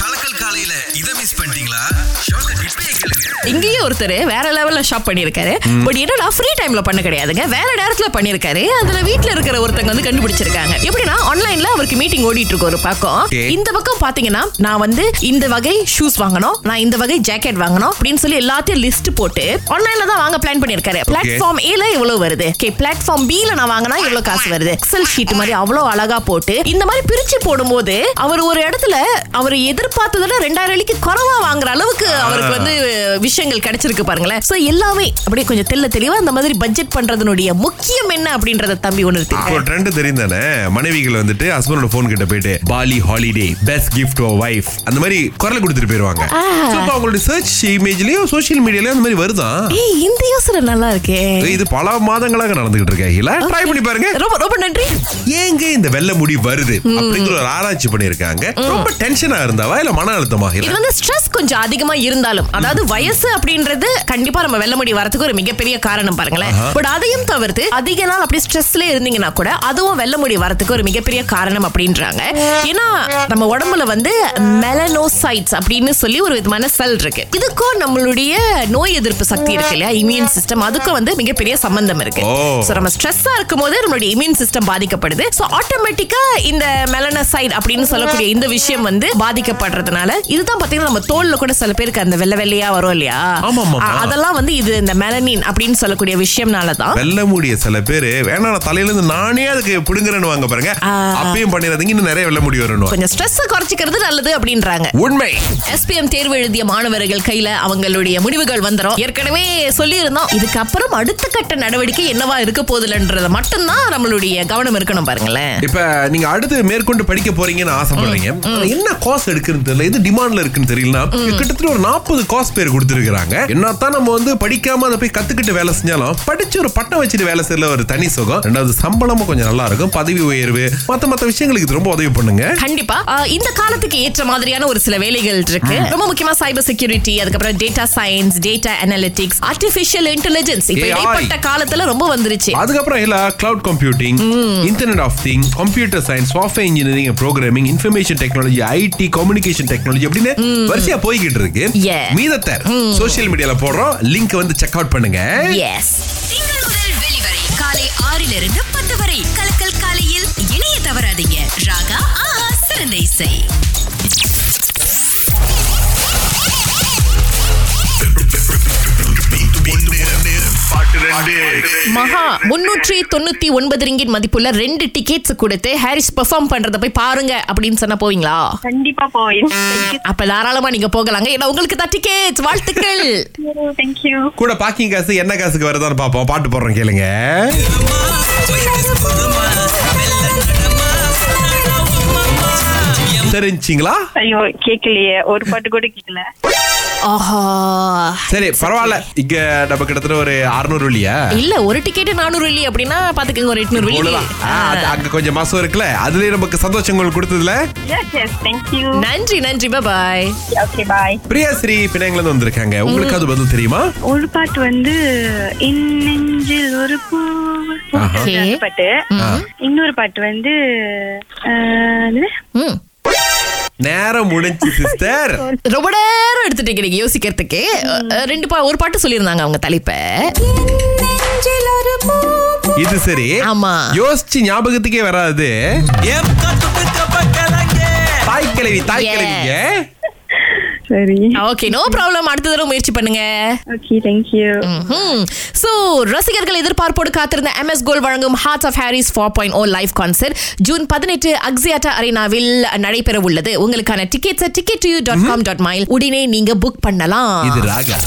கலக்கல் காலையில இத மிஸ் பண்ணிட்டீங்களா? இங்கேயும் ஒருத்தர் வேற லெவல்ல ஷாப் பண்ணிருக்காரு பட் என்னடா ஃப்ரீ டைம்ல பண்ண கிடையாதுங்க. வேற நேரத்துல பண்ணிருக்காரு அதுல வீட்ல இருக்கிற ஒருத்தங்க வந்து கண்டுபிடிச்சிருக்காங்க. எப்படின்னா ஆன்லைன்ல அவருக்கு மீட்டிங் ஓடிட்டு இருக்கு ஒரு பக்கம். இந்த பக்கம் பாத்தீங்கன்னா நான் வந்து இந்த வகை ஷூஸ் வாங்கணும் நான் இந்த வகை ஜாக்கெட் வாங்கணும் அப்படின்னு சொல்லி எல்லாத்தையும் லிஸ்ட் போட்டு ஆன்லைன்ல தான் வாங்க பிளான் பண்ணிருக்காரு பிளாட்ஃபார்ம் ஏல எவ்வளவு வருது. ஓகே பிளாட்ஃபார்ம் பி ல நான் வாங்கினா எவ்வளவு காசு வருது. எக்ஸல் ஷீட் மாதிரி அவ்வளவு அழகா போட்டு இந்த மாதிரி பிரிச்சு போடும்போது அவர் ஒரு இடத்துல அவர் எதிர்பார்த்ததுல ரெண்டாயிரம் வெள்ளிக்கு குறைவா வாங்குற அளவுக்கு அவருக்கு வந்து விஷயங்கள் கிடைச்சிருக்கு பாருங்களேன். சோ எல்லாமே அப்படியே கொஞ்சம் தெல்ல தெளிவா அந்த மாதிரி பட்ஜெட் பண்றதனுடைய முக்கியம் என்ன அப்படின்றத தம்பி உணர்த்தி இப்போ ட்ரெண்ட் தெரியும் தானே மனைவிகள் வந்துட்டு ஹஸ்பண்டோட போன் கிட்ட போயிட்டு Bali holiday best gift wife அந்த மாதிரி குரல் கொடுத்துட்டு போயிருவாங்க. அவங்களுடைய சர்ச் இமேஜ்லயும் சோஷியல் மீடியாலயும் அந்த மாதிரி வருதான் இந்த யோசனை நல்லா இருக்கே. இது பல மாதங்களாக நடந்துகிட்டு இருக்கீங்களா ட்ரை பண்ணி பாருங்க. ரொம்ப ரொம்ப நன்றி. ஏங்க இந்த வெள்ளை முடி வருது? அப்படிங்கிற ஒரு ஆராய்ச்சி பண்ணிருக்காங்க ரொம்ப டென்ஷனா இருந்தாவா? இல்ல மன இது வந்து ஸ்ட்ரெஸ் கொஞ்சம் அதிகமா இருந்தாலும் அதாவது வயசு அப்படின்றது கண்டிப்பா நம்ம வெள்ள முடி வரதுக்கு ஒரு மிகப்பெரிய காரணம் பாருங்களேன். பட் அதையும் தவிர்த்து அதிக நாள் அப்படி ஸ்ட்ரெஸ்ல இருந்தீங்கன்னா கூட அதுவும் வெள்ள முடி வரதுக்கு ஒரு மிகப்பெரிய காரணம் அப்படின்றாங்க. ஏன்னா நம்ம உடம்புல வந்து மெலனோசைட்ஸ் அப்படின்னு சொல்லி ஒரு விதமான செல் இருக்கு. இதுக்கும் நம்மளுடைய நோய் எதிர்ப்பு சக்தி இருக்கு இல்லையா? இம்யூன் சிஸ்டம் அதுக்கும் வந்து மிகப்பெரிய சம்பந்தம் இருக்கு. So, நம்ம ஸ்ட்ரெஸ்ஸா இருக்கும் போது நம்மளுடைய இம்யூன் சிஸ்டம் பாதிக்கப்படுது. சோ ஆட்டோமேட்டிக்கா இந்த மெலனசைட் அப்படின்னு சொல்லக்கூடிய இந்த விஷயம் வந்து பாதிக்கப்படுறதுனால இதுதான் பாத்தீங்கன்னா நம்ம தோல்ல கூட சில பேருக்கு அந்த வெள்ளை வெள்ளையா வரும் இல்லையா? அதெல்லாம் வந்து இது இந்த மெலனின் அப்படின்னு சொல்லக்கூடிய விஷயம்னால தான் வெள்ள முடிய சில பேரு வேணா நான் தலையில இருந்து நானே அதுக்கு பிடுங்குறேன்னு வாங்க பாருங்க அப்பயும் பண்ணிடாதீங்க இன்னும் நிறைய வெள்ள முடி வரணும் கொஞ்சம் ஸ்ட்ரெஸ் குறைச்சிக்கிறது நல்லது அப்படின்றாங்க. உண்மை. எஸ்பிஎம் தேர்வு எழுதிய மாணவர்கள் கையில அவங்களுடைய முடிவுகள் வந்துரும். ஏற்கனவே சொல்லியிருந்தோம். இதுக்கப்புறம் அடுத்த கட்ட நடவடிக்கை என்னவா இருக்க போகுதுன்றத மட்டும்தான் நம்மளுடைய கவனம் இருக்கணும் பாருங்களேன். இப்ப நீங்க அடுத்து மேற்கொண்டு படிக்க போறீங்கன்னு ஆசைப்படுறீங்க. என்ன காஸ் எடுக்குன்னு தெரியல. எது டிமாண்ட்ல இருக்குன்னு தெரியலனா கிட்டத்தட்ட ஒரு நாற்பது காஸ் பேர் கொடுத்துருக்காங்க என்னத்தான் நம்ம வந்து படிக்காம அதை போய் கத்துக்கிட்டு வேலை செஞ்சாலும் படிச்சு ஒரு பட்டம் வச்சுட்டு வேலை செய்யல ஒரு தனி சுகம். ரெண்டாவது சம்பளமும் கொஞ்சம் நல்லா இருக்கும். பதவி உயர்வு மத்த மத்த விஷயங்களுக்கு இது ரொம்ப உதவி பண்ணுங்க. கண்டிப்பா. இந்த காலத்துக்கு ஏற்ற மாதிரியான ஒரு சில வேலைகள் இருக்கு. ரொம்ப முக்கியமா சைபர் செக்யூரிட்டி அதுக்கப்புறம் data science data analytics artificial intelligence இப்ப. இடைப்பட்ட காலத்துல ரொம்ப வந்துருச்சு. அதுக்கப்புறம் இல்ல cloud computing internet of thing computer science software engineering programming information technology IT communication technology அப்படின்னு வரிசையா போய்கிட்டு இருக்கு. மீதத்தை சோஷியல் மீடியால போடுறோம். லிங்க் வந்து செக் அவுட் பண்ணுங்க. காலை ஆறிலிருந்து பத்து வரை. கலக்கல் காலையில் இணைய தவறாதீங்க. ராகா ஆஹா சிறந்த இசை. மகா முன்னூற்றி தொண்ணூத்தி ஒன்பது ரிங்கிட் மதிப்புள்ள ரெண்டு டிக்கெட்ஸ் கொடுத்து ஹாரிஸ் பெர்ஃபார்ம் பண்றத போய் பாருங்க அப்படின்னு சொன்னா போவீங்களா? கண்டிப்பா போவேன். அப்ப தாராளமா நீங்க போகலாங்க. ஏன்னா உங்களுக்கு தான் டிக்கெட்ஸ் வாழ்த்துக்கள். தேங்க்யூ கூட பாக்கிங் காசு என்ன காசுக்கு வருதான்னு பாப்போம் பாட்டு போடுறோம் கேளுங்க. தெரிஞ்சிங்களா ஐயோ கேக்கலையே. ஒரு பாட்டு கூட கேக்கல. ஆஹா. சரி பரவாயில்ல. இங்க நம்ம கிட்டத்தட்ட ஒரு அறுநூறு இல்லையா இல்ல ஒரு டிக்கெட் நானூறு வெள்ளி அப்படின்னா பாத்துக்கோங்க ஒரு எட்நூறு வெள்ளி. அங்க கொஞ்சம் மாசம் இருக்குல்ல. அதுலயே நமக்கு சந்தோஷங்கள் கொடுத்ததுல. எஸ் எஸ் தேங்க்யூ நன்றி நன்றி. பாய் ஓகே பாய் பிரியாஸ்ரீ பிணையங்கள்ல வந்திருக்காங்க. உங்களுக்கு அது பதில் தெரியுமா? ஒரு பாட்டு வந்து என் நெஞ்சில் ஒரு பூ பாட்டு. இன்னொரு பாட்டு வந்து நேரம் முடிஞ்சு சிஸ்டர். ரொம்ப நேரம் எடுத்துட்டீங்க நீங்க யோசிக்கிறதுக்கு. ரெண்டு பா ஒரு பாட்டு சொல்லியிருந்தாங்க அவங்க தலைப்ப. இது சரி. ஆமா. யோசிச்சு ஞாபகத்துக்கே வராது. தாய் கிழவி தாய். கிழவிங்க. சரி. ஓகே நோ ப்ராப்ளம் அடுத்த தடவை முயற்சி பண்ணுங்க. ஓகே தேங்க்யூ சோ ரசிகர்கள் எதிர்பார்ப்போடு காத்திருந்த எம்எஸ் கோல் வழங்கும் Hearts of Harris four point O live concert June பதினெட்டு அக்ஸியாட்டா அரேனாவில் நடைபெற உள்ளது உங்களுக்கான tickets ticket to dot com dot my உடனே நீங்க புக் பண்ணலாம். இது ராகா.